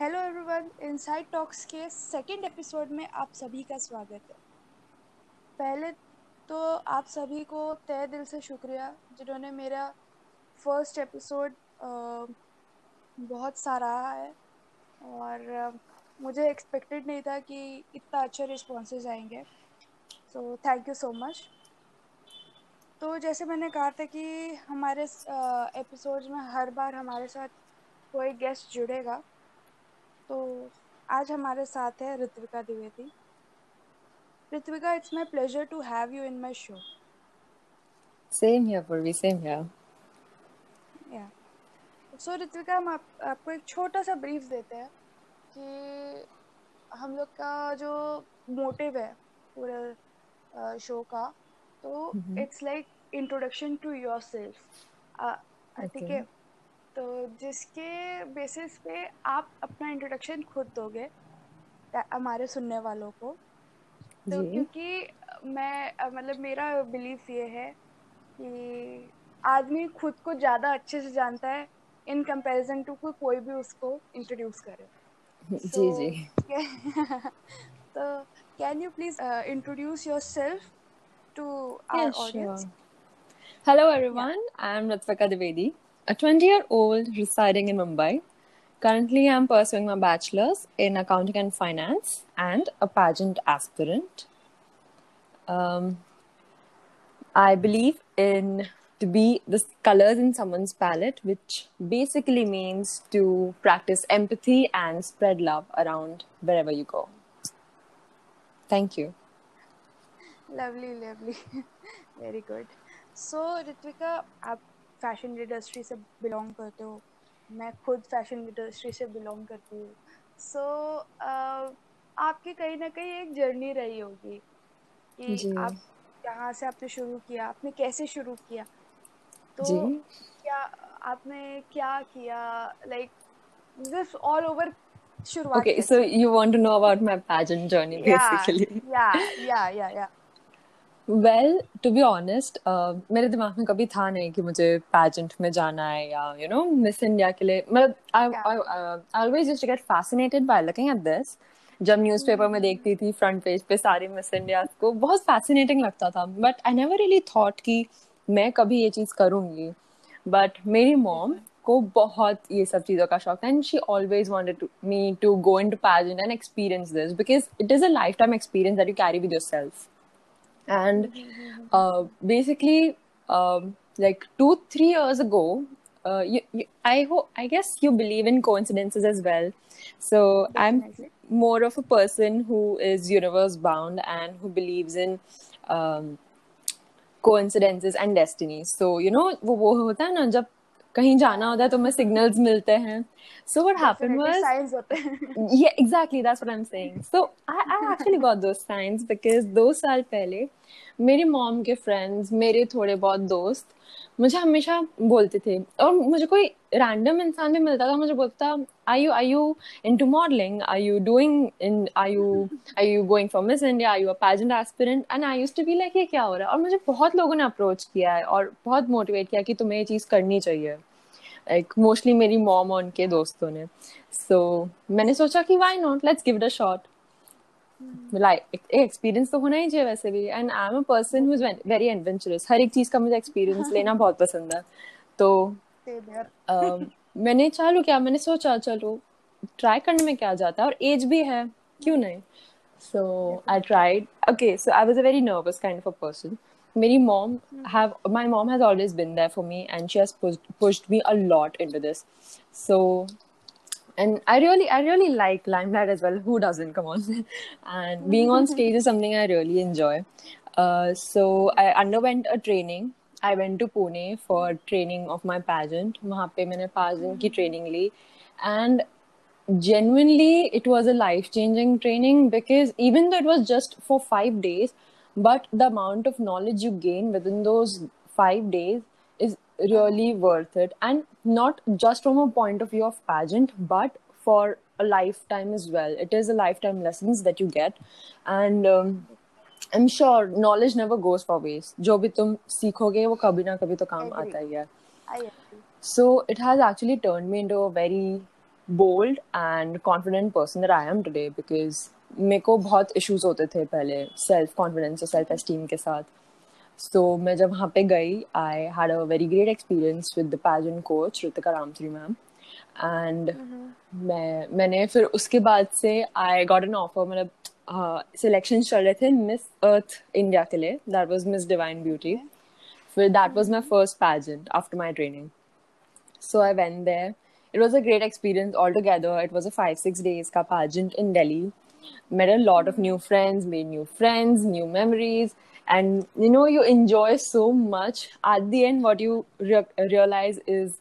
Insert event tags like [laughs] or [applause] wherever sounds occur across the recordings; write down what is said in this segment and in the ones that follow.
Hello everyone inside talks के second episode में आप सभी का स्वागत है। पहले तो आप सभी को तय दिल से शुक्रिया, जिन्होंने मेरा फ़र्स्ट एपिसोड बहुत सराहा है, और मुझे एक्सपेक्टेड नहीं था कि इतना अच्छे रिस्पॉन्सेज आएँगे। So thank you so much तो जैसे मैंने कहा था कि हमारे एपिसोड्स में हर बार हमारे साथ कोई गेस्ट जुड़ेगा तो आज हमारे साथ है Ritvika Dwivedi. Ritvika it's my pleasure to have you in my show same here Purvi same here yeah so Ritvika हम आप, आपको एक छोटा सा ब्रीफ देते हैं कि हम लोग का जो मोटिव है पूरे शो का तो it's like introduction to yourself ठीक है? तो जिसके बेसिस पे आप अपना इंट्रोडक्शन खुद दोगे हमारे सुनने वालों को। तो क्योंकि मैं मतलब मेरा बिलीफ ये है कि आदमी खुद को ज़्यादा अच्छे से जानता है इन कंपैरिजन टू कोई भी उसको इंट्रोड्यूस करे। [laughs] जी जी। [laughs] तो can you please introduce yourself to our audience everyone, yeah. I am Ritvika Divedi. A 20 year old residing in Mumbai. Currently, I'm pursuing my bachelor's in accounting and finance and a pageant aspirant. Um, I believe in to be the colors in someone's palette, which basically means to practice empathy and spread love around wherever you go. Thank you. Lovely, lovely. [laughs] Very good. So, Ritvika, fashion industry से belong करते हो? मैं खुद fashion industry से belong करती हूँ। सो so, uh, आपकी कहीं ना कहीं एक जर्नी रही होगी कि आप कहाँ से आपने शुरू किया? आपने कैसे शुरू किया? तो क्या आपने क्या किया? लाइक दिस ऑल ओवर शुरुआत okay so you want to know about my pageant journey basically. yeah yeah yeah yeah. Well to be honest मेरे दिमाग में कभी था नहीं कि मुझे पैजेंट में जाना है या यू नो मिस इंडिया के लिए। मतलब I always just get fascinated by looking at this जब न्यूज़पेपर में देखती थी फ्रंट पेज पे सारे मिस इंडिया को बहुत फैसिनेटिंग लगता था। But I never really thought कि मैं कभी ये चीज़ करूँगी। बट मेरी मॉम को बहुत ये सब चीज़ों का शौक था। And she always wanted me to go in to pageant and experience this because it is a lifetime experience that you carry with yourself and uh, basically um, like two three years ago uh, you, you, i hope i guess you believe in coincidences as well so Definitely. i'm more of a person who is universe bound and who believes in um, coincidences and destinies so you know वो वो होता है ना जब कहीं जाना होता है तो हमें सिग्नल्स मिलते हैं। सो व्हाट हैपेंड वाज ये exactly that's what I am saying so I I actually got those signs because दो साल पहले मेरे मॉम के फ्रेंड्स मेरे थोड़े बहुत दोस्त मुझे हमेशा बोलते थे। और मुझे कोई रैंडम इंसान भी मिलता था। मुझे बोलता are you are you in to modelling are you doing in are you are you going for Miss India are you a pageant aspirant and I use to be like ये क्या हो रहा है? और मुझे बहुत लोगों ने अप्रोच किया है और बहुत मोटिवेट किया कि तुम्हें ये चीज़ करनी चाहिए। लाइक मोस्टली मेरी मॉम और उनके दोस्तों ने। सो so, मैंने सोचा कि why not let's give it a shot like experience तो होना ही चाहिए वैसे भी। And I am a person who is very adventurous हर एक चीज़ का मुझे एक्सपीरियंस लेना बहुत पसंद है। तो मैंने चालू किया मैंने सोचा चलो ट्राई करने में क्या जाता है? और एज भी है क्यों नहीं? So I tried okay so I was a very nervous kind of a person मेरी mom my mom has always been there for me and she has pushed, pushed me a lot into this. So and I really, I really like limelight as well. Who doesn't? Come on, [laughs] and being on [laughs] stage is something I really enjoy. Uh, so I underwent a training. I went to Pune for training of my pageant. वहाँ पे मैंने pageant की training ली, and genuinely it was a life changing training because even though it was just for five days, but the amount of knowledge you gain within those five days is really worth it and not just from a point of view of pageant but for a lifetime as well it is a lifetime lessons that you get and um, I'm sure knowledge never goes for waste जो भी तुम सीखोगे वो कभी ना कभी तो काम आता ही है so it has actually turned me into a very bold and confident person that I am today because मेरे को बहुत इश्यूज होते थे पहले सेल्फ कॉन्फिडेंस और सेल्फ एस्टीम के साथ सो so, मैं जब वहाँ पे गई I had a very great experience with the pageant coach Ritika Ramshri ma'am and मैं मैंने फिर उसके बाद से आई गॉट एन ऑफ़र मतलब सिलेक्शन चल रहे थे मिस अर्थ इंडिया के लिए. That was Miss Divine Beauty फिर that was my first pageant after my training so I went there it was a great experience altogether. It was a five, six days ka pageant in Delhi. Met a lot of new friends made new friends new memories. And you know, you enjoy so much. At the end, what you re- realize is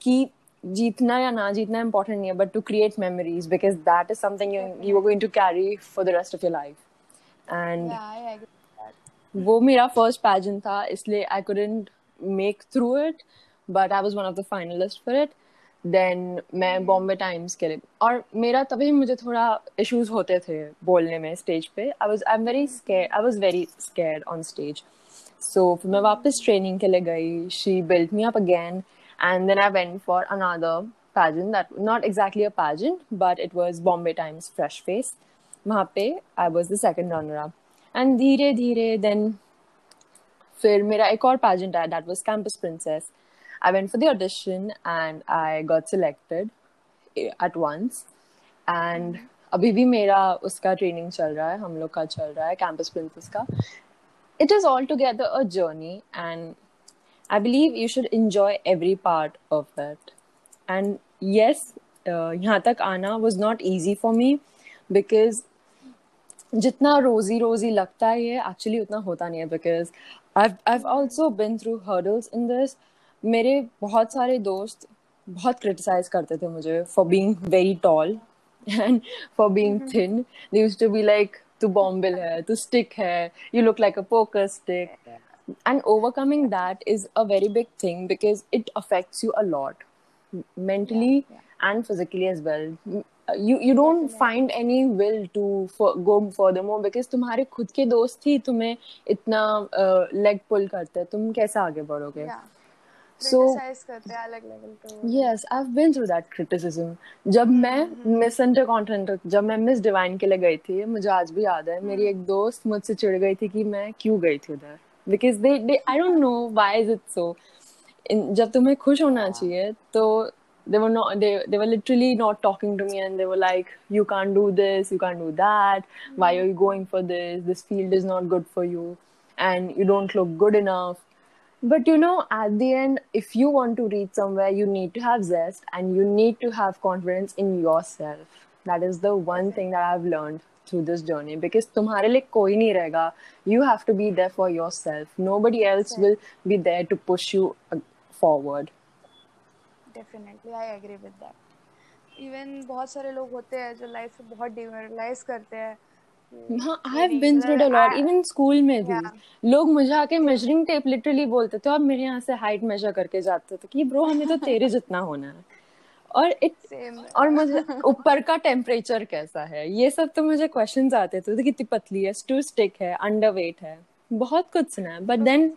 keep जीतना या ना जीतना important नहीं है but to create memories because that is something you you are going to carry for the rest of your life and yeah, I agree with that. वो मेरा first pageant था इसलिए I couldn't make through it but I was one of the finalists for it Then मैं hmm. Bombay Times के लिए और मेरा तभी मुझे थोड़ा इशूज होते थे बोलने में स्टेज पे। I was I am very I was very scare on stage so फिर मैं वापस ट्रेनिंग के लिए गई। She built me up again and then I went for another pageant that not exactly a pageant but it was Bombay Times fresh face वहाँ पे I was the second runner up and धीरे धीरे then फिर मेरा एक और pageant आया that was campus princess I went for the audition and I got selected at once. And अभी भी मेरा उसका ट्रेनिंग चल रहा है हम लोग का चल रहा है कैंपस प्रिंसेस का it is all together a journey and I believe you should enjoy every part of that. And yes, uh, यहाँ तक आना was not easy for me because जितना रोजी रोजी लगता है ये एक्चुअली उतना होता नहीं है because I've I've also been through hurdles in this. मेरे बहुत सारे दोस्त बहुत क्रिटिसाइज करते थे मुझे for being very tall and for being thin they used to be like तू बॉम्बिल है तू स्टिक है you look like a poker stick and overcoming that is a very big thing because it affects you a lot mentally and physically as well you you don't find any will to go for the मो because तुम्हारे खुद के दोस्त ही तुम्हें इतना leg uh, पुल करते हैं। तुम कैसे आगे बढ़ोगे? Yeah. Criticize करते हैं अलग लेवल पे वो। Yes, I've been through that criticism. जब मैं मिस इंटरकॉन्टिनेंटल जब मैं मिस डिवाइन के लिए गई थी मुझे आज भी याद है मेरी एक दोस्त मुझसे चिढ़ गई थी कि मैं क्यों गई थी उधर because they they I don't know why is it so जब तुम्हें खुश होना चाहिए तो they were not they they were literally not talking to me and they were like you can't do this you can't do that why are you going for this this field is not good for you and you don't look good enough but you know, at the end, if you want to reach somewhere, you need to have zest and you need to have confidence in yourself. That is the one thing that I've learned through this journey because तुम्हारे लिए कोई नहीं रहेगा. You have to be there for yourself. Nobody else will be there to push you uh, forward. Definitely I agree with that even बहुत सारे लोग होते हैं जो लाइफ में बहुत डिमोरलाइज करते हैं हाँ I have been through a lot even school में भी। Yeah. लोग मुझे आके मेजरिंग टेप लिटरली बोलते थे और मेरे यहाँ से हाइट मेजर करके जाते थे। कि ब्रो हमें तो तेरे [laughs] जितना होना है। और इट और मुझे ऊपर का टेम्परेचर कैसा है? ये सब तो मुझे क्वेश्चंस आते थे तो कितनी पतली है? टू स्टिक है? अंडर वेट है? बहुत कुछ सुना है। But then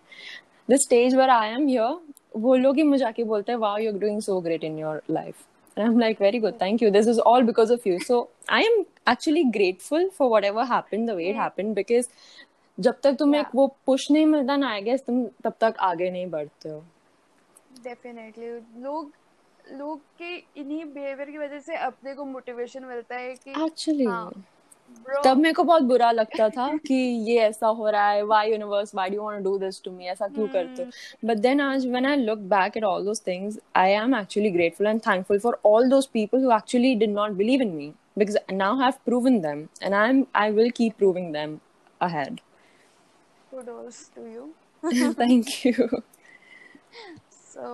the stage where I am here वो लोग ही मुझे आके बोलते हैं wow you are doing so great in your life And I'm like, very good, thank you. This is all because of you. So I am actually grateful for whatever happened, the way it happened, because जब तक तुम्हें Yeah. वो push नहीं मिलता ना I guess तुम तब तक आगे नहीं बढ़ते हो डेफिनेटली लोग लोग के इन्हीं बिहेवियर की वजह से अपने को मोटिवेशन मिलता है कि एक्चुअली हाँ, bro, तब मेरे को बहुत बुरा लगता था कि ये ऐसा हो रहा है why universe why do want to do this to me ऐसा क्यों करते हो? बट देन आज when I look back at all those things I am actually grateful and thankful for all those people who actually did not believe in me because now I have proven them and I'm I will keep proving them ahead. kudos to you. [laughs] Thank you. So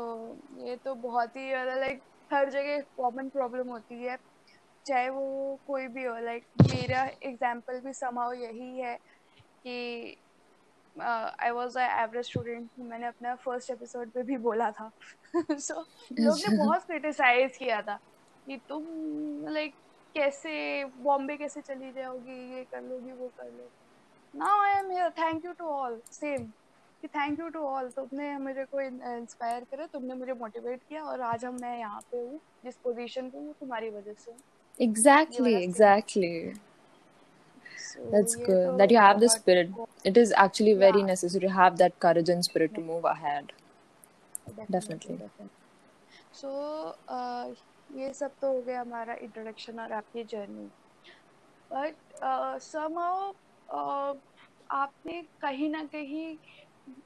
ये तो बहुत ही like हर जगह common problem होती है। चाहे वो कोई भी हो लाइक मेरा एग्ज़ाम्पल भी समाव यही है कि I was a average student मैंने अपना फ़र्स्ट एपिसोड पे भी बोला था। सो [laughs] so, लोग ने बहुत क्रिटिसाइज किया था कि तुम लाइक कैसे बॉम्बे कैसे चली जाओगी ये कर लोगी वो कर लोगी। Now I am here thank you to all same कि थैंक यू टू ऑल तुमने मुझे को इंस्पायर करा तुमने मुझे मोटिवेट किया और आज हम मैं यहाँ पे हूँ जिस पोजीशन पे हूँ तुम्हारी वजह से exactly exactly so, that's ये good तो that you have the बहुत spirit it is actually very yeah necessary to have that courage and spirit to move ahead definitely definitely definitely so ये सब तो हो गया हमारा इंट्रोडक्शन और आपकी जर्नी बट समहाउ आपने कहीं ना कहीं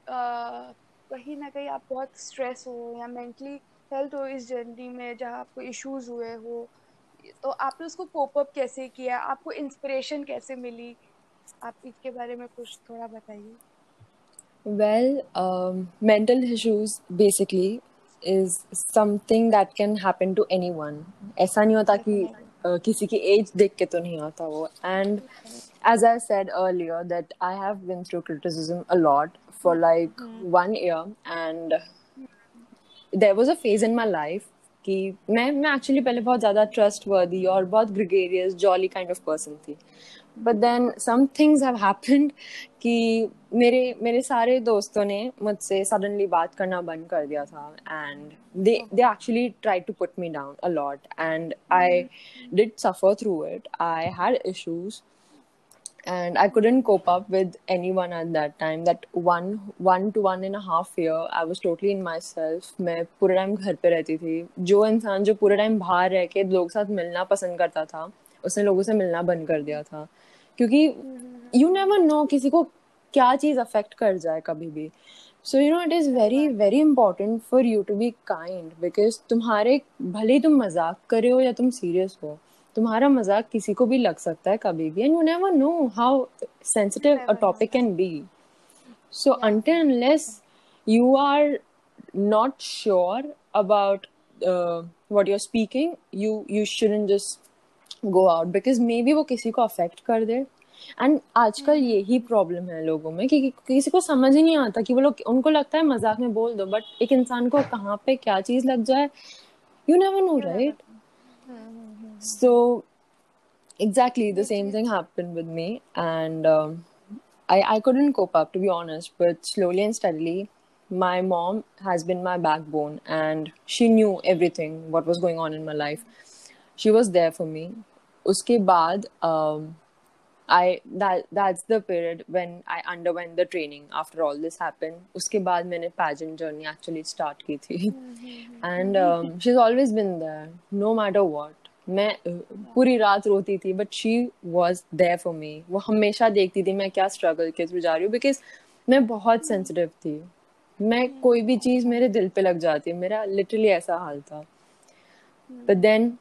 uh, कहीं ना कहीं आप बहुत स्ट्रेस हो या मेंटली हेल्थ हो इस जर्नी में जहाँ आपको इश्यूज हुए हो तो आपने उसको कोप अप कैसे किया? आपको इंस्पिरेशन कैसे मिली? आप इसके बारे में कुछ थोड़ा बताइए। Well mental issues basically is something that can happen to anyone ऐसा नहीं होता कि किसी की एज देख के तो नहीं आता वो। And as I said earlier that I have been through criticism a lot for like one year and there was a phase in my life कि मैं मैं एक्चुअली पहले बहुत ज़्यादा ट्रस्टवर्दी और बहुत gregarious jolly kind of person थी। But then some things have happened कि मेरे मेरे सारे दोस्तों ने मुझसे सडनली बात करना बंद कर दिया था and they they actually try to put me down a lot and I did suffer through it I had issues and I couldn't cope up with anyone at that time. That one one to one and a half year, I was totally in myself. मैं पूरे time घर पे रहती थी जो इंसान जो पूरे टाइम बाहर रह के लोगों के साथ मिलना पसंद करता था उसने लोगों से मिलना बंद कर दिया था क्योंकि यू नेवर नो किसी को क्या चीज़ अफेक्ट कर जाए कभी भी so you know it is very very important for you to be kind because तुम्हारे भले ही तुम मज़ाक करे हो या तुम सीरियस हो तुम्हारा मज़ाक किसी को भी लग सकता है कभी भी and you never know how sensitive a topic can be so yeah. until unless you are not sure about uh, what you're speaking, you you shouldn't just go out because maybe वो किसी को affect कर दे. And आजकल यही problem है लोगों में कि, कि किसी को समझ ही नहीं आता कि वो लोग उनको लगता है मज़ाक में बोल दो बट एक इंसान को कहाँ पे क्या चीज़ लग जाए you never know right know hmm hmm hmm so exactly the ये same चीज thing happened with me and um, I, I couldn't cope up to be honest but slowly and steadily my mom has been my backbone and she knew everything what was going on in my life she was there for me uske baad um, I that that's the period when I underwent the training after all this happened उसके बाद मैंने pageant journey actually start की थी and um, she's always been there no matter what मैं uh, पूरी रात रोती थी but she was there for me वो हमेशा देखती थी मैं क्या स्ट्रगल के थ्रू जा रही हूँ बिकॉज़ मैं बहुत सेंसिटिव थी मैं कोई भी चीज़ मेरे दिल पे लग जाती है मेरा लिटरली ऐसा हाल था but then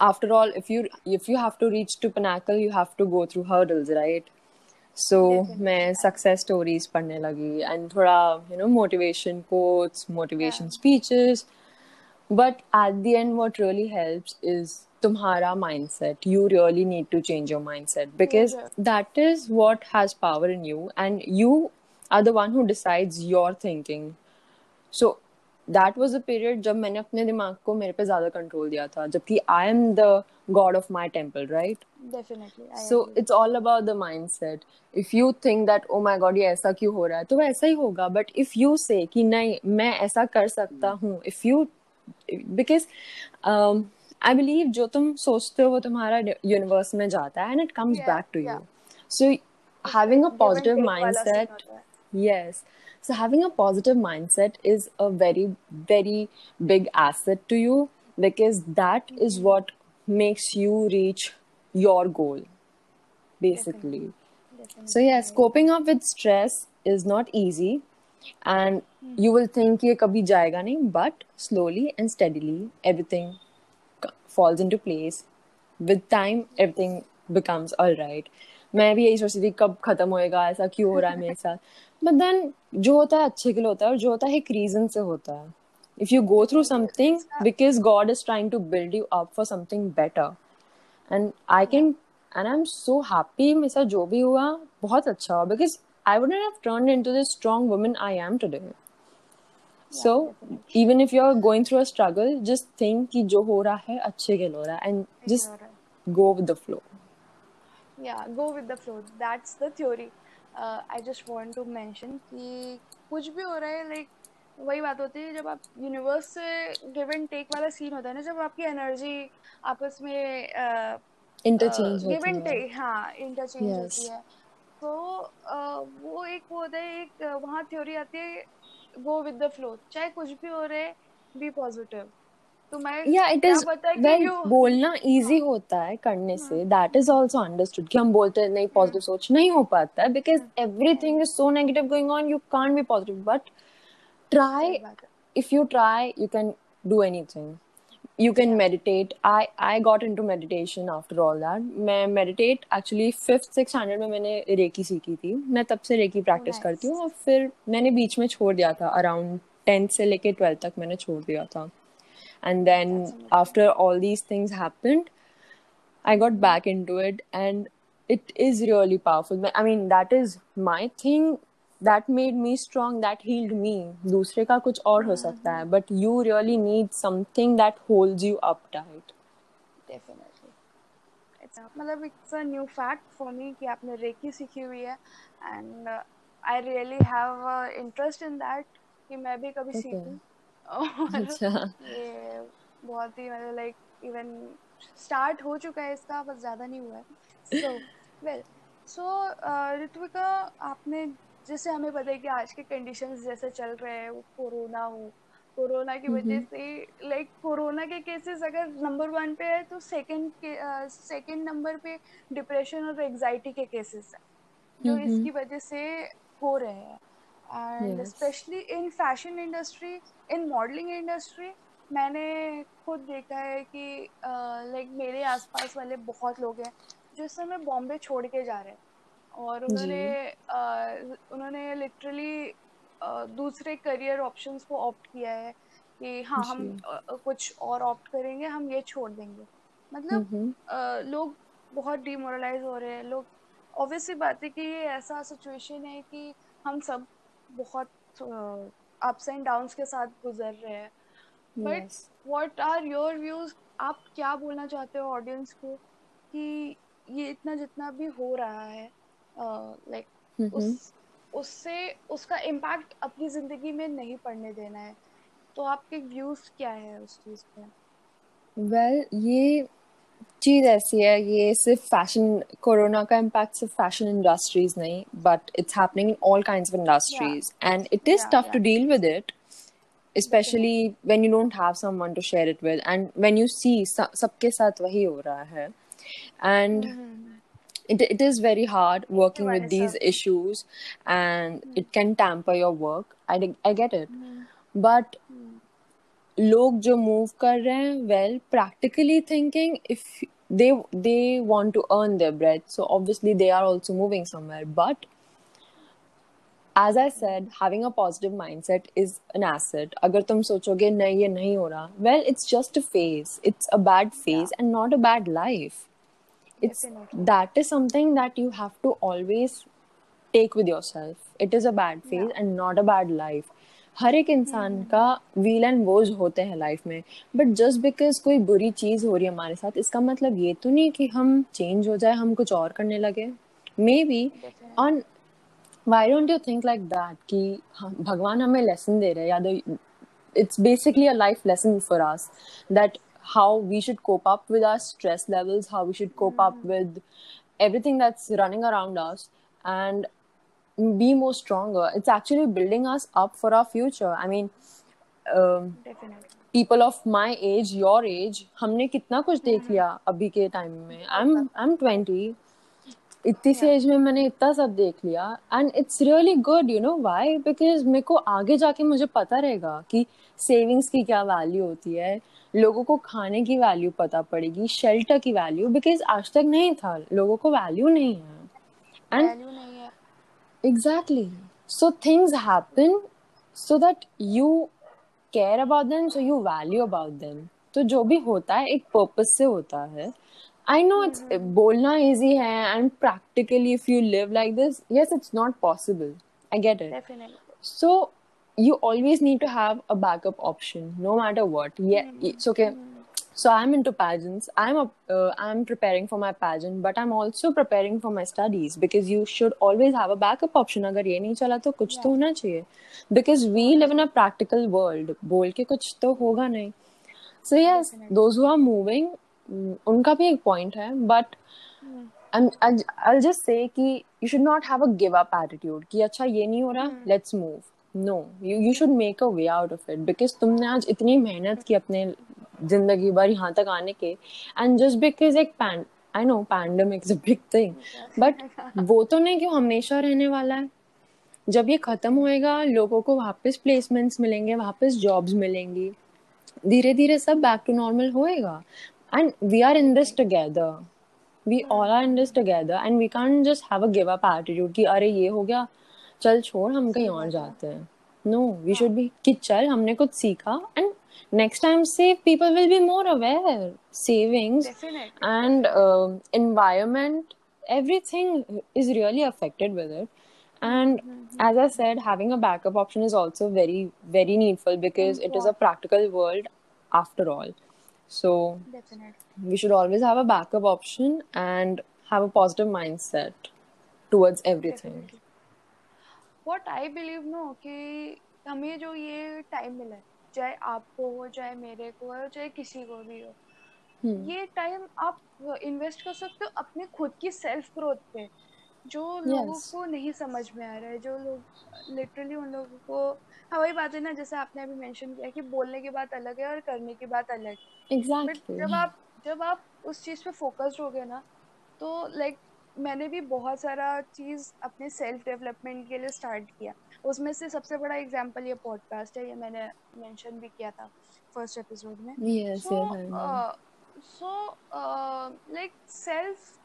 after all if you if you have to reach to pinnacle you have to go through hurdles right so definitely मैं yeah success stories पढ़ने लगी and थोड़ा you know motivation quotes yeah motivation speeches but at the end what really helps is तुम्हारा mindset you really need to change your mindset ये because जो that is what has power in you and you are the one who decides your that was a period जब मैंने अपने दिमाग को मेरे पे ज़्यादा कंट्रोल दिया था जबकि I am the god of my temple right definitely I so agree it's all about the mindset if you think that oh my god ये ऐसा क्यों हो रहा है तो वैसा ही होगा but if you say कि नहीं मैं ऐसा कर सकता हूँ if you because um, I believe जो तुम सोचते हो वो तुम्हारा यूनिवर्स में जाता है and it comes yeah back to yeah you so उसमें having a give and positive take वाला सीन mindset होता है Yes. So having a positive mindset is a very, very big asset to you because that is what makes you reach your goal, basically. definitely So yes, definitely coping up with stress is not easy and you will think ये कभी जाएगा नहीं but slowly and steadily everything c- falls into place. With time everything becomes all right. मैं भी यही सोचती थी कब खत्म होएगा ऐसा क्यों हो रहा है मेरे साथ [laughs] बट देन जो होता है अच्छे के लिए होता है और जो होता है एक रीजन से होता है। If you go through something because god is trying to build you up for something better and I can and I am so happy मेरे साथ जो भी हुआ बहुत अच्छा हुआ because I wouldn't have turn into the strong woman I am today so even if you are going through a struggle just think कि जो हो रहा है अच्छे के लिए हो रहा है and just go with the flow yeah go with the flow. That's the theory. I just want to mention कि कुछ भी हो रहा है लाइक वही बात होती है जब आप यूनिवर्स से गिव एंड टेक वाला सीन होता है ना जब आपकी एनर्जी आपस में इंटरचेंज गिव एंड टेक हाँ। इंटरचेंज होती है। तो uh, वो एक वो होता है एक वहाँ थ्योरी आती है गो विद द फ्लो चाहे कुछ भी हो रहे बी पॉजिटिव तुम्हें या इट इज़ वेल बोलना इजी हाँ होता है करने हाँ। Say that is also understood कि हम बोलते हैं नहीं पॉजिटिव सोच नहीं हो पाता है because everything is so negative going on you can't be positive but सही try बात है। if you try you can do anything. You can या meditate. I i got into meditation after all that. मैं meditate actually fifth sixth standard में मैंने reiki सीखी थी. मैं तब से रेकी प्रैक्टिस करती हूँ और फिर मैंने बीच में छोड़ दिया था. अराउंड टेंथ से लेके ट्वेल्थ तक मैंने छोड़ दिया था. and then that's amazing after all these things happened I got back into it and it is really powerful. I mean, that is my thing that made me strong, that healed me. दूसरे का कुछ और हो सकता है, but you really need something that holds you up tight. Definitely it's मतलब it's a new fact for me कि आपने रेकी सीखी हुई है and I really have interest in that कि मैं भी कभी Okay. सीखूं और [laughs] [laughs] अच्छा ये बहुत ही मतलब लाइक इवन स्टार्ट हो चुका है इसका बस ज़्यादा नहीं हुआ है सो वेल सो ऋत्विका आपने जैसे हमें पता है कि आज के कंडीशंस जैसे चल रहे हैं वो कोरोना हो कोरोना की वजह Mhm. से लाइक कोरोना के केसेस अगर नंबर वन पे है तो सेकंड के सेकंड नंबर पे डिप्रेशन और एग्जाइटी के केसेस है जो Mhm. इसकी वजह से हो रहे हैं and especially in fashion industry in modelling industry मैंने खुद देखा है कि लाइक uh, मेरे आसपास वाले बहुत लोग हैं जो इस समय बॉम्बे छोड़ के जा रहे हैं। और उन्होंने अ, उन्होंने लिटरली uh, दूसरे करियर ऑप्शंस को ऑप्ट किया है कि हाँ हम. अ, कुछ और ऑप्ट करेंगे हम ये छोड़ देंगे। मतलब. अ, लोग बहुत डिमोरलाइज हो रहे हैं। लोग ऑब्वियसली बात है कि ये ऐसा सिचुएशन है कि हम सब बहुत अप्स एंड डाउन्स के साथ गुजर रहे हैं but. What are your views आप क्या बोलना चाहते हो ऑडियंस को कि ये इतना जितना भी हो रहा है लाइक Mhm. उस उससे उसका इम्पैक्ट अपनी ज़िंदगी में नहीं पड़ने देना है तो आपके व्यूज़ क्या है उस चीज़ पे वेल Well, ये जी वैसे है ये सिर्फ़ फ़ैशन कोरोना का इम्पैक्ट सिर्फ़ फ़ैशन इंडस्ट्रीज़ नहीं but it's happening in all kind of industries and it is tough to deal with it especially when you don't have someone to share it with and when you see सबके साथ वही हो रहा है and it it is very hard working with these issues and it can tamper your work I I get it but लोग जो move कर रहे हैं well practically thinking if they they want to earn their bread so obviously they are also moving somewhere but as I said having a positive mindset is an asset अगर तुम सोचोगे नहीं ये नहीं हो रहा well it's just a phase it's a bad phase and not a bad life it's that is something that you have to always take with yourself it is a bad phase and not a bad life हर एक इंसान हम्म। का wheel and woes होते हैं लाइफ में but just because कोई बुरी चीज़ हो रही है हमारे साथ इसका मतलब ये तो नहीं कि हम चेंज हो जाए हम कुछ और करने लगे। Maybe on why don't you think like that कि भगवान हमें लेसन दे रहे हैं याद it's basically a lesson for us that how we should cope up with our stress levels how we should cope up with everything that's running around us and be more stronger. It's actually building us up for our future. I mean um, Definitely. people of my age your age हमने कितना कुछ देख लिया अभी के time में। I am I am twenty इतनी सी एज में मैंने इतना सब देख लिया। And it's really good you know why because मेरे को आगे जाके मुझे पता रहेगा कि सेविंग्स की क्या वैल्यू होती है। लोगों को खाने की वैल्यू पता पड़ेगी शेल्टर की वैल्यू बिकॉज़ आज तक नहीं था। लोगों को वैल्यू नहीं है। And Exactly. So things happen so that you care about them, so you value about them. तो जो भी होता है एक पर्पस से होता है आई नो इट्स बोलना इजी है and practically if you live like this yes it's not possible I get it Definitely. so you always need to have a backup option no matter what yeah it's okay so i'm into pageants i'm a, uh, i'm preparing for my pageant but i'm also preparing for my studies because you should always have a backup option agar ye nahi chala to kuch to hona chahiye because we live in a practical world बोल के कुछ तो होगा नहीं so yes Definitely. those who are moving mm, उनका भी एक point है but Hmm. I'm, I'll, I'll just say कि you should not have a give up attitude कि अच्छा ये नहीं हो रहा Hmm. let's move no you you should make a way out of it because तुमने आज इतनी मेहनत की अपने ज़िंदगी भर यहाँ तक आने के। And just because एक know pandemic is a big thing, but वो तो नहीं कि हमेशा रहने वाला है। जब ये खत्म होएगा, लोगों को वापस प्लेसमेंट्स मिलेंगे, वापस जॉब्स मिलेंगी। धीरे धीरे सब बैक टू नॉर्मल होएगा। And we are in this together we all are in this together and we can't just have a give up attitude कि, अरे, ये हो गया। चल छोड़, हम कहीं और जाते हैं। नो वी शुड बी कि, चल, हमने कुछ सीखा। And नेक्स्ट टाइम से people will be more aware savings Definitely. and um environment everything is really affected with it and as i said having a backup option is also very very needful because it is a practical world after all so Definitely. we should always have a backup option and have a positive mindset towards everything Definitely. What I believe know कि हमें जो ये time मिला है चाहे आपको हो चाहे मेरे को हो चाहे किसी को भी हो Hmm. ये टाइम आप इन्वेस्ट कर सकते हो अपने खुद की सेल्फ ग्रोथ पे जो लोगों Yes. को नहीं समझ में आ रहा है जो लोग लिटरली उन लोगों को हाँ वही बात है ना जैसे आपने अभी मेंशन किया कि बोलने की बात अलग है और करने की बात अलग है exactly जब आप जब आप उस चीज़ पे फोकस्ड हो गए ना तो लाइक मैंने भी बहुत सारा चीज़ अपने सेल्फ डेवलपमेंट के लिए स्टार्ट किया। उसमें से सबसे बड़ा एग्जांपल ये पॉडकास्ट है ये मैंने मेंशन भी किया था फ़र्स्ट एपिसोड में। सो लाइक सेल्फ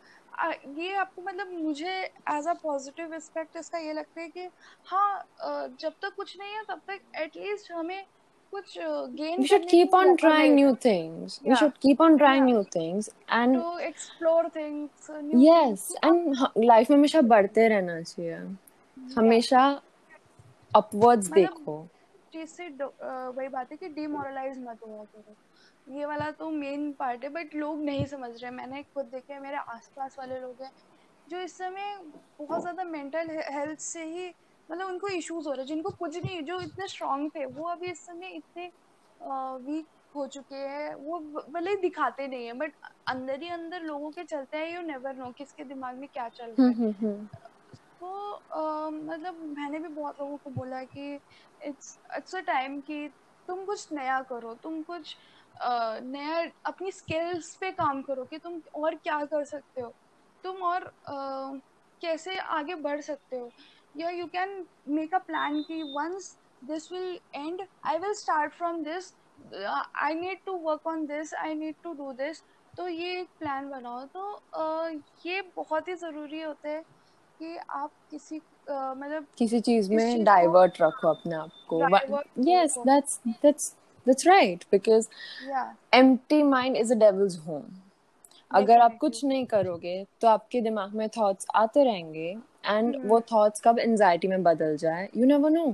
ये आपको मतलब मुझे एज अ पॉजिटिव एस्पेक्ट इसका ये लगता है कि हाँ uh, जब तक कुछ नहीं है तब तक एटलीस्ट हमें कुछ गेन we should करने keep को on मौका trying मिल new रहा है things. We Yeah. should keep on trying Yeah. new things and to explore things new yes and life में हमेशा बढ़ते रहना चाहिए। हमेशा अपवर्ड्स मतलब देखो। चीज़ से वही बात है कि डिमोरलाइज मत हुआ करो। ये वाला तो मेन पार्ट है बट लोग नहीं समझ रहे। मैंने खुद देखे है मेरे आसपास वाले लोग हैं जो इस समय बहुत ज़्यादा मेंटल हेल्थ से ही मतलब उनको इश्यूज़ हो रहे हैं जिनको कुछ नहीं जो इतने स्ट्रांग थे वो अभी इस समय इतने वीक हो चुके हैं वो भले ही दिखाते नहीं है बट अंदर ही अंदर लोगों के चलते हैं यू नेवर नो किसके दिमाग में क्या चल रहा है। हम्म हम्म। हम्म तो मतलब मैंने भी बहुत लोगों को बोला कि इट्स इट्स अ टाइम कि तुम कुछ नया करो तुम कुछ नया अपनी स्किल्स पे काम करो कि तुम और क्या कर सकते हो तुम और कैसे आगे बढ़ सकते हो। या you can make a plan कि once this will end I will start from this I need to work on this I need to do this तो ये एक प्लान बनाओ। तो अ, ये बहुत ही ज़रूरी होता है कि आप किसी अ, मतलब किसी चीज़ इस में डाइवर्ट रखो अपने आप को। Yes that's that's that's right because empty mind is a devil's home अगर आप कुछ नहीं करोगे तो आपके दिमाग में थॉट्स आते रहेंगे एंड hmm. वो थॉट्स कब एंजाइटी में बदल जाए? You never know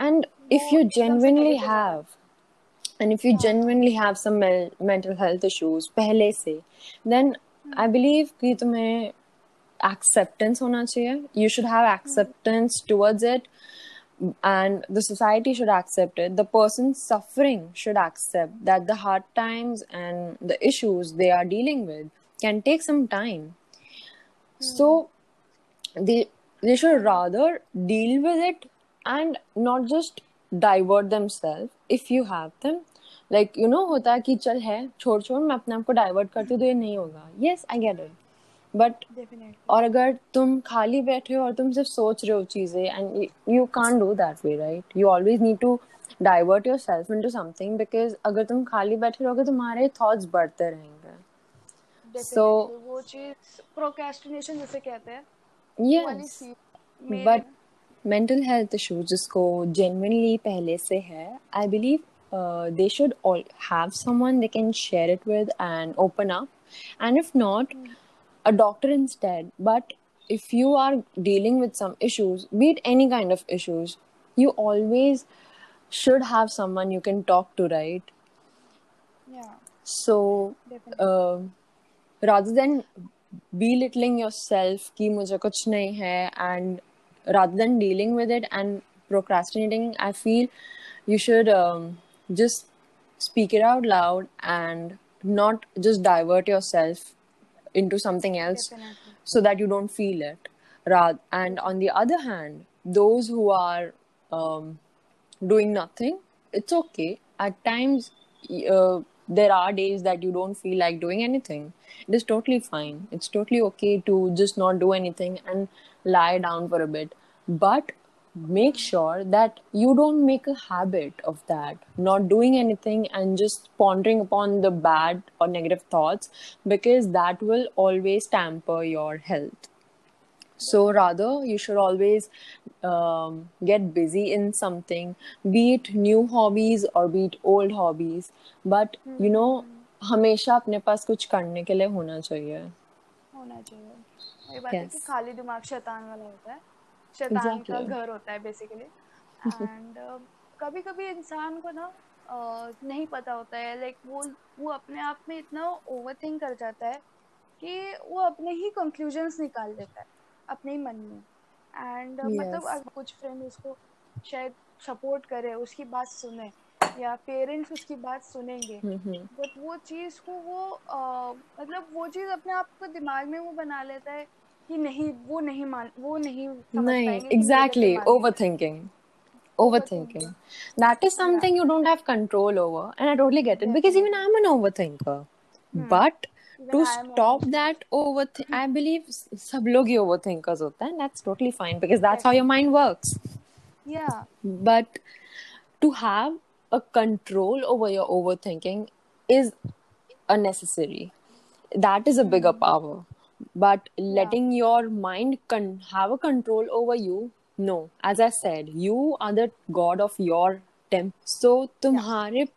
and if you genuinely have and if you genuinely have some mental health issues पहले से देन आई बिलीव कि तुम्हें एक्सेप्टेंस होना चाहिए। You should have acceptance towards it and the society should accept it the person suffering should accept that the hard times and the issues they are dealing with can take some time so they should rather deal with it and not just divert themselves if you have them. Like you know होता है कि चल है छोड़ छोड़ मैं अपने आप को डाइवर्ट करती हूँ तो ये नहीं होगा। Yes I get it. But definitely और अगर तुम खाली बैठे हो और तुम सिर्फ़ सोच रहे हो चीज़ें and you can do that way right you always need to divert yourself into something because अगर तुम खाली बैठे रहोगे तुम्हारे थॉट्स बढ़ते रहेंगे। सो डेफिनेटली वो चीज़ प्रोक्रेस्टिनेशन जिसे कहते हैं। यस सी मेरे बट मेंटल हेल्थ इशू जिसको जेन्युइनली पहले से है I believe they should have someone they can share it with and open up and if not a doctor instead but if you are dealing with some issues be it any kind of issues you always should have someone you can talk to right या so Definitely. uh, rather than belittling yourself ki mujhe kuch nahi hai and rather than dealing with it and procrastinating i feel you should um, just speak it out loud and not just divert yourself into something else Definitely. so that you don't feel it and on the other hand those who are um, doing nothing it's okay at times uh, there are days that you don't feel like doing anything. It is totally fine. It's totally okay to just not do anything and lie down for a bit. But make sure that you don't make a habit of that not doing anything and just pondering upon the bad or negative thoughts because that will always tamper your health so rather you should always um, get busy in something be it new hobbies or be it old hobbies. But you know हमेशा अपने पास कुछ करने के लिए होना चाहिए। होना चाहिए। वही बात है कि खाली दिमाग शैतान वाला होता है। शैतान का घर होता है बेसिकली एंड कभी कभी इंसान को ना uh, नहीं पता होता है। लाइक वो वो अपने आप में इतना ओवर थिंक कर जाता है कि वो अपने ही कंक्लूजन्स निकाल देता है। अपने ही मन में एंड मतलब Yes. अगर कुछ फ्रेंड उसको शायद सपोर्ट करे उसकी बात सुने या पेरेंट्स उसकी बात सुनेंगे हम्म बट वो चीज़ को वो अ, मतलब वो चीज़ अपने आप को दिमाग में वो बना लेता है कि नहीं वो नहीं मान वो नहीं नहीं दिमाग में overthinking that is something yeah. you don't have control over and i totally get it yeah. because even i'm an overthinker hmm. but to stop that overthink i believe sab log hi overthinkers hote that's totally fine because that's how your mind works. Yeah. But to have a control over your overthinking is unnecessary. That is a bigger power. But letting yeah. your mind con- have a control over you no. As i said you are the god of your temp so तुम्हारे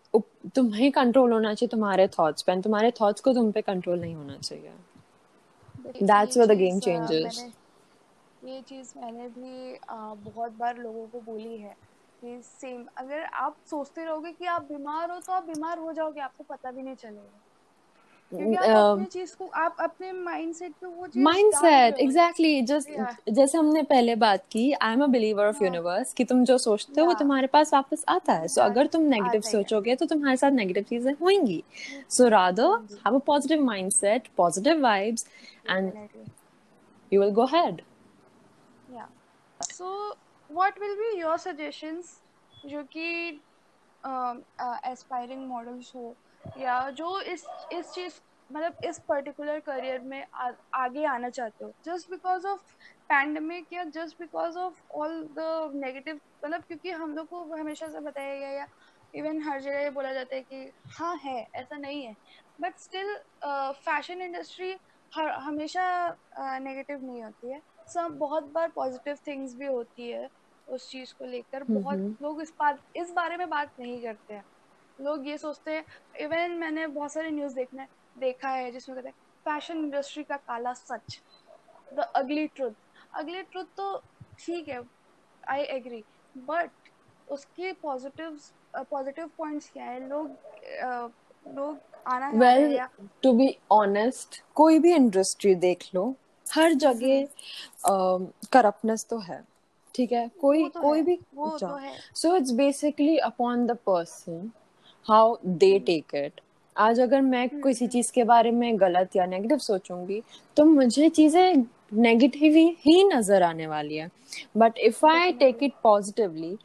तुम्हें control होना चाहिए तुम्हारे thoughts पे तुम्हारे thoughts को तुम पे कंट्रोल नहीं होना चाहिए। दैट्स द गेम चीज़, game changes. मैंने ये चीज़ मैंने भी बहुत बार लोगों को बोली है कि सेम अगर आप सोचते रहोगे कि आप बीमार हो तो आप बीमार हो जाओगे आपको पता भी नहीं चलेगा क्योंकि आप Um, अपने चीज़ को आप अपने माइंडसेट पे वो. जैसे हमने पहले बात की I am a believer of. Universe कि तुम जो सोचते हो वो तुम्हारे पास वापस आता है। सो अगर तुम नेगेटिव. सोचोगे तो तुम्हारे साथ नेगेटिव चीज़ें होंगी। So rather have a positive mindset positive vibes and you will go ahead. Yeah. So, what will be your जो कि एस्पायरिंग मॉडल्स हो या जो इस इस चीज़ मतलब इस पर्टिकुलर करियर में आ, आगे आना चाहते हो जस्ट बिकॉज़ ऑफ़ पैंडमिक या just because of all the negative मतलब क्योंकि हम लोग को हमेशा से बताया गया या इवन हर जगह ये बोला जाता है कि हाँ है ऐसा नहीं है बट स्टिल फ़ैशन इंडस्ट्री हर हमेशा नेगेटिव uh, नहीं होती है सब बहुत बार पॉजिटिव थिंग्स भी होती है उस चीज़ को लेकर mm-hmm. बहुत हम्म। लोग इस बात इस बारे में बात नहीं करते हैं लोग ये सोचते हैं इवन मैंने बहुत सारे न्यूज़ देखने देखा है जिसमें कहते हैं फ़ैशन इंडस्ट्री का काला सच the ugly truth ugly truth तो ठीक है आई एग्री बट उसके पॉजिटिव पॉजिटिव पॉइंट्स क्या है? लोग अ, लोग आना वेल टू बी ऑनेस्ट कोई भी इंडस्ट्री देख लो हर जगह करप्टनेस तो है ठीक है? कोई तो कोई है, भी so it's basically upon the person how they take it आज अगर मैं किसी चीज़ के बारे में गलत या नेगेटिव सोचूँगी तो मुझे चीज़ें नेगेटिव ही नज़र आने वाली है। But if I take it positively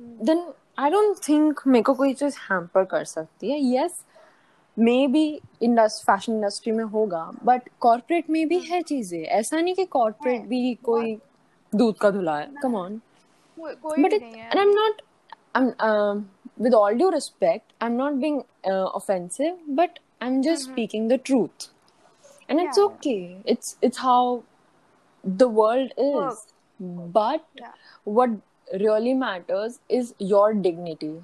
then I don't think मेरे को कोई चीज़ हैम्पर कर सकती है। यस मे बी इंडस्ट फ़ैशन इंडस्ट्री में होगा बट कॉर्पोरेट में भी है चीज़ें। ऐसा नहीं कि कॉर्पोरेट भी कोई दूध का धुला है। कम ऑन कोई कोई but भी with all due respect, I'm not being uh, offensive, but I'm just mm-hmm. speaking the truth, and yeah. it's okay. It's it's how the world is. But yeah. what really matters is your dignity,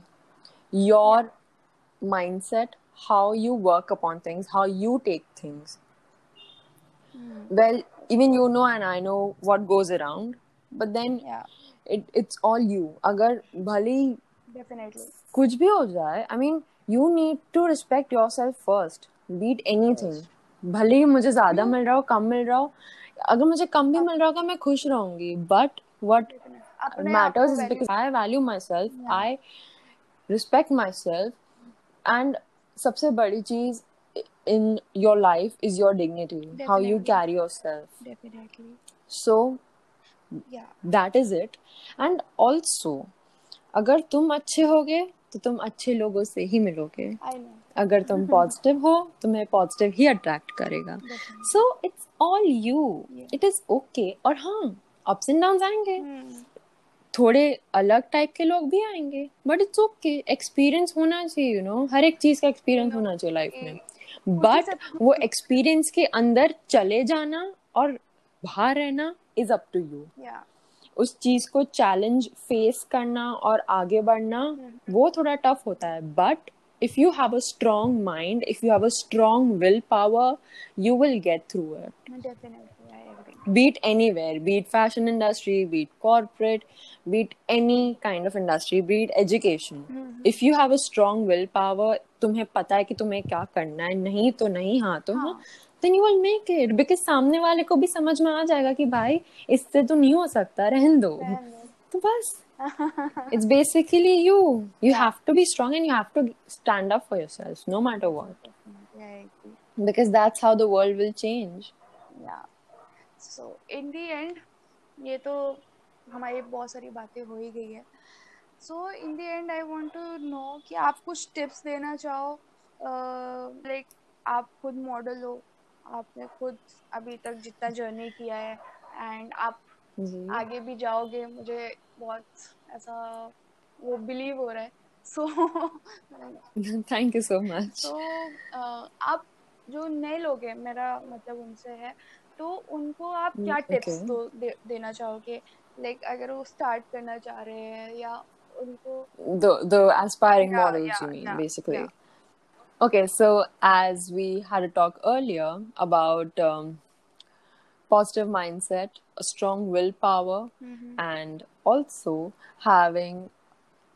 your yeah. mindset, how you work upon things, how you take things. Mm. Well, even you know and I know what goes around, but then yeah. it, it's all you. Agar bhali definitely कुछ भी हो जाए I mean you need to respect yourself first be it anything भले ही मुझे ज़्यादा मिल रहा हो कम मिल रहा हो अगर मुझे कम भी मिल रहा होगा मैं खुश रहूँगी. But what matters is because I value myself I respect myself and सबसे बड़ी चीज़ in your life is your dignity how you carry yourself so that is it and also अगर तुम अच्छे हो गए तो तुम अच्छे लोगों से ही मिलोगे। अगर तुम [laughs] पॉजिटिव हो तुम्हें पॉजिटिव ही अट्रैक्ट करेगा। So it's all you it is okay और हाँ अप्स एंड डाउन आएँगे। Hmm. थोड़े अलग टाइप के लोग भी आएँगे। बट इट्स ओके एक्सपीरियंस होना चाहिए यू नो हर एक चीज़ का एक्सपीरियंस होना चाहिए लाइफ में। बट वो एक्सपीरियंस के अंदर चले जाना और बाहर रहना इज़ अप टू यू उस चीज़ को चैलेंज फेस करना और आगे बढ़ना वो थोड़ा टफ होता है। But if you have a strong mind if you have a strong will power you will get through it beat any where beat fashion industry beat corporate beat any kind of industry beat education if you have a strong will power तुम्हें पता है कि तुम्हें क्या करना है। नहीं तो नहीं हाँ तो हाँ। Then you will make it because सामने वाले को भी समझ में आ जाएगा कि भाई इससे तो नहीं हो सकता रहन दो। तो बस। It's basically you you have to be strong and you have to stand up for yourself no matter what because that's how the world will change so in the end ये तो हमारी बहुत सारी बातें हो ही गई है। So in the end I want to know कि आप कुछ टिप्स देना चाहो लाइक uh, like, आप खुद मॉडल हो आपने खुद अभी तक जितना जर्नी किया है एंड आप जी। आगे भी जाओगे मुझे बहुत ऐसा वो बिलीव हो रहा है। सो [laughs] thank you so much. तो आप जो नए लोग हैं मेरा मतलब उनसे है तो उनको आप Mm, क्या टिप्स okay. दो दे, देना चाहोगे? लाइक like, अगर वो स्टार्ट करना चाह रहे हैं या उनको the the aspiring Yeah, models yeah, you mean yeah, basically. yeah. Okay, so as we had a talk earlier about um, positive mindset, a strong willpower, mm-hmm. and also having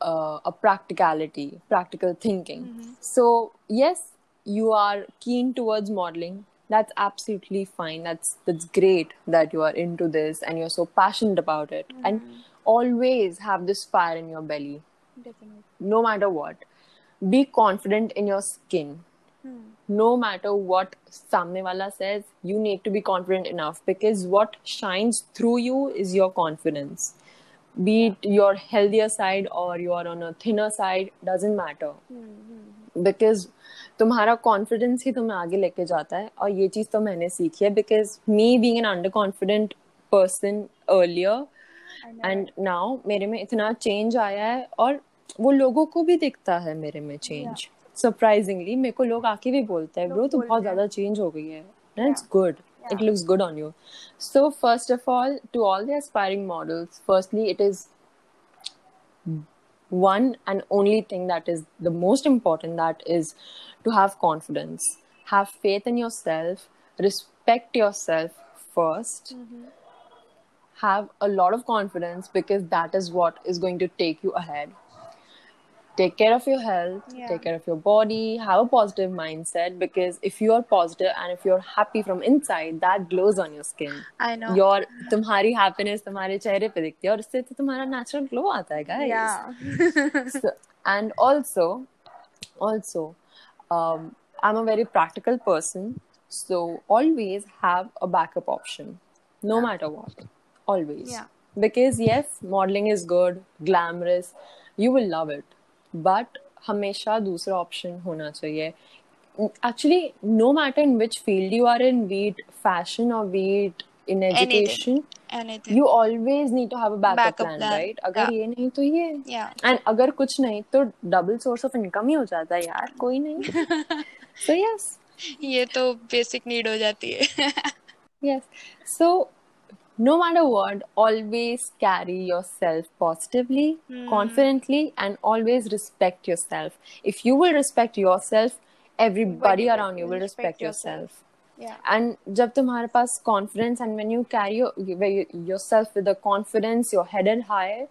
uh, a practicality, practical thinking. Mm-hmm. So, yes, you are keen towards modeling. That's absolutely fine. That's that's great that you are into this and you're so passionate about it. Mm-hmm. And always have this fire in your belly, Definitely. no matter what be confident in your skin no matter what samne wala says you need to be confident enough because what shines through you is your confidence be it your healthier side or you are on a thinner side doesn't matter because तुम्हारा confidence ही तुम्हें आगे लेके जाता है और ये चीज़ तो मैंने सीखी है because me being an under confident person earlier and now मेरे में इतना चेंज आया है और वो लोगों को भी दिखता है मेरे में चेंज सरप्राइजिंगली मेरे को लोग आके भी बोलते हैं ब्रो तू बहुत ज़्यादा चेंज हो गई है it's good it looks good on you so first of all to all the aspiring models firstly it is one and only thing that is the most important that is to have confidence have faith in yourself respect yourself 1st have a lot of confidence because that is what is going to take you ahead take care of your health yeah. take care of your body have a positive mindset because if you are positive and if you're happy from inside that glows on your skin. I know. Your tumhari happiness tumhare chehre pe dikhti hai aur isse to tumhara natural glow aata hai guys. Yeah. [laughs] So, and also also um, i'm a very practical person so always have a backup option no yeah. matter what always. Yeah. Because yes modeling is good glamorous you will love it. But हमेशा दूसरा option होना चाहिए actually no matter in which field you are in be it fashion or be it in Anything. education anything you always need to have a backup, Backup plan, plan, right अगर ये नहीं तो ये या and अगर कुछ नहीं तो डबल सोर्स ऑफ़ इनकम ही हो जाता है यार कोई नहीं सो यस ये तो बेसिक नीड हो जाती है yes so no matter what always carry yourself positively confidently and always respect yourself if you will respect yourself everybody will around you will respect respect yourself. yourself या and जब तुम्हारे पास confidence and when you carry your, yourself with the confidence you're headed high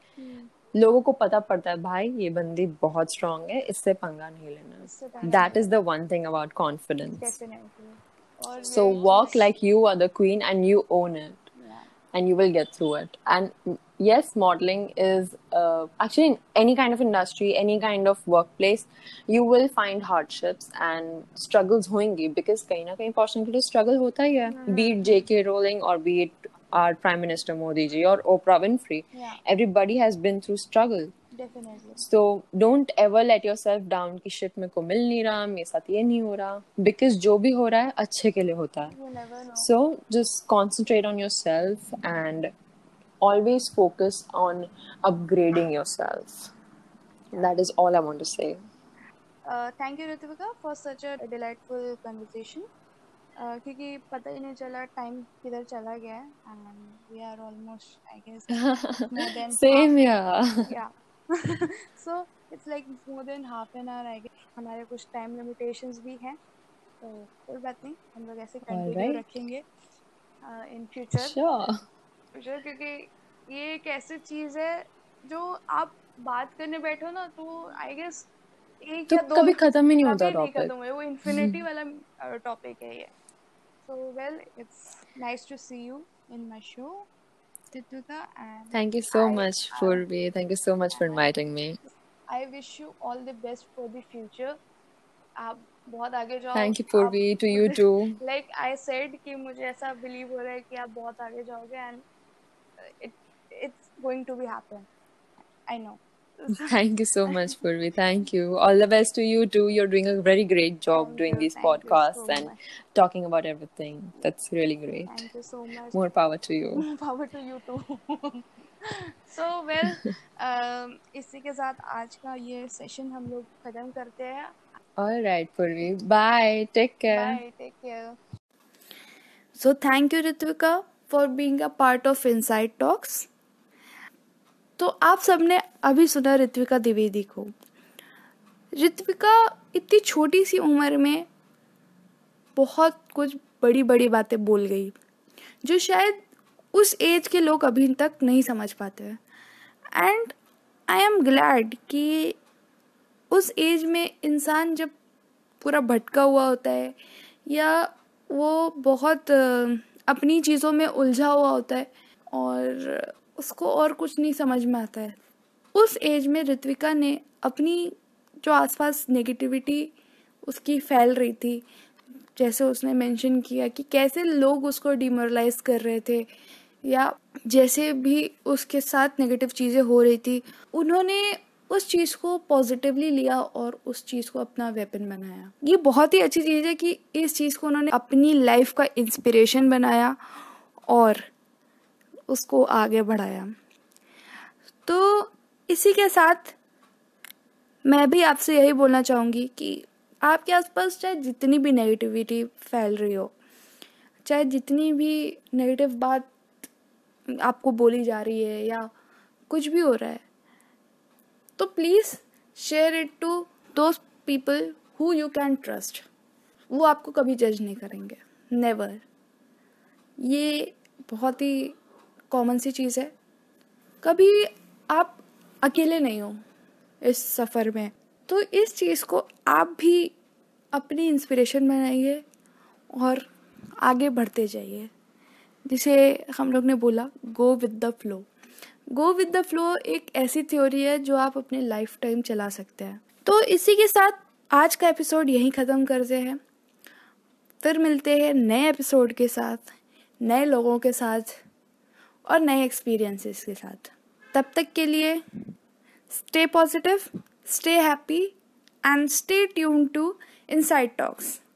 लोगों को पता पड़ता है भाई ये बंदी बहुत स्ट्रांग है इससे पंगा नहीं लेना that is the one thing about confidence so walk like you are the queen and you own it yeah. and you will get through it and yes modeling is uh, actually in any kind of industry any kind of workplace you will find hardships and struggles hoingi because kahin na kahin portion struggle hota hi hai Mm. be it jk rowling or be it our prime minister modi ji or oprah winfrey yeah. everybody has been through struggle so don't ever let yourself down की शिट मेरे को मिल नहीं रहा मेरे साथ ये नहीं हो रहा। बिकॉज़ जो भी हो रहा है अच्छे के लिए होता है। So just concentrate on yourself and always focus on upgrading yourself that is all I to say thank you Ritivika for such a delightful conversation क्योंकि पता ही नहीं चला टाइम किधर चला गया and we are almost I guess same yeah yeah so it's like more than half an hour I guess हमारे कुछ टाइम लिमिटेशंस भी हैं। तो कोई बात नहीं हम लोग ऐसे कंटिन्यू. रखेंगे इन फ्यूचर. फ्यूचर क्योंकि ये एक ऐसी चीज़ है जो आप बात करने बैठो ना तो आई गेस एक तो या दो कभी खत्म ही नहीं होता टॉपिक खत्म हुए। वो इन्फिनिटी वाला टॉपिक है ये। So well it's nice to see you in my show Titvika and Thank you so I- much, Purvi. Thank you so much for inviting me. I wish you all the best for the future. आप बहुत आगे जाओ Thank you, Purvi. To you too. Like I said कि मुझे ऐसा believe हो रहा है कि आप बहुत आगे जाओगे and it it's going to be happen I know [laughs] Thank you so much, Purvi. Thank you. All the best to you too. You're doing a very great job Thank doing you, these thank you podcasts so and much. talking about everything. That's really great. Thank you so much More power to you. [laughs] power to you too [laughs] so well um, इसी के साथ आज का ये session हम लोग खत्म करते हैं All right, Purvi. Bye. Take care. Bye take care so thank you Ritvika for being a part of Inside Talks तो आप सबने अभी सुना ऋत्विका द्विवेदी को। ऋत्विका इतनी छोटी सी उम्र में बहुत कुछ बड़ी बड़ी बातें बोल गई, जो शायद उस एज के लोग अभी तक नहीं समझ पाते। हैं एंड आई एम ग्लैड कि उस एज में इंसान जब पूरा भटका हुआ होता है, या वो बहुत अपनी चीज़ों में उलझा हुआ होता है, और उसको और कुछ नहीं समझ में आता है। उस एज में ऋत्विका ने अपनी जो आसपास नेगेटिविटी उसकी फैल रही थी, जैसे उसने मेंशन किया कि कैसे लोग उसको डिमोरलाइज कर रहे थे, या जैसे भी उसके साथ नेगेटिव चीज़ें हो रही थी, उन्होंने उस चीज़ को पॉजिटिवली लिया और उस चीज़ को अपना वेपन बनाया। ये बहुत ही अच्छी चीज़ है कि इस चीज़ को उन्होंने अपनी लाइफ का इंस्पिरेशन बनाया और उसको आगे बढ़ाया। तो इसी के साथ मैं भी आपसे यही बोलना चाहूँगी कि आपके आसपास चाहे जितनी भी नेगेटिविटी फैल रही हो, चाहे जितनी भी नेगेटिव बात आपको बोली जा रही है या कुछ भी हो रहा है तो please share it to those people who you can trust वो आपको कभी जज नहीं करेंगे। नेवर ये बहुत ही कॉमन सी चीज़ है। कभी आप अकेले नहीं हो इस सफ़र में तो इस चीज़ को आप भी अपनी इंस्पिरेशन बनाइए और आगे बढ़ते जाइए। जिसे हम लोग ने बोला go with the flow go with the flow एक ऐसी थ्योरी है जो आप अपने लाइफ टाइम चला सकते हैं। तो इसी के साथ आज का एपिसोड यहीं ख़त्म करते हैं। फिर मिलते हैं नए एपिसोड के साथ, नए लोगों के साथ। और नए एक्सपीरियंसेस के साथ। तब तक के लिए stay positive stay happy and stay tune to Inside Talks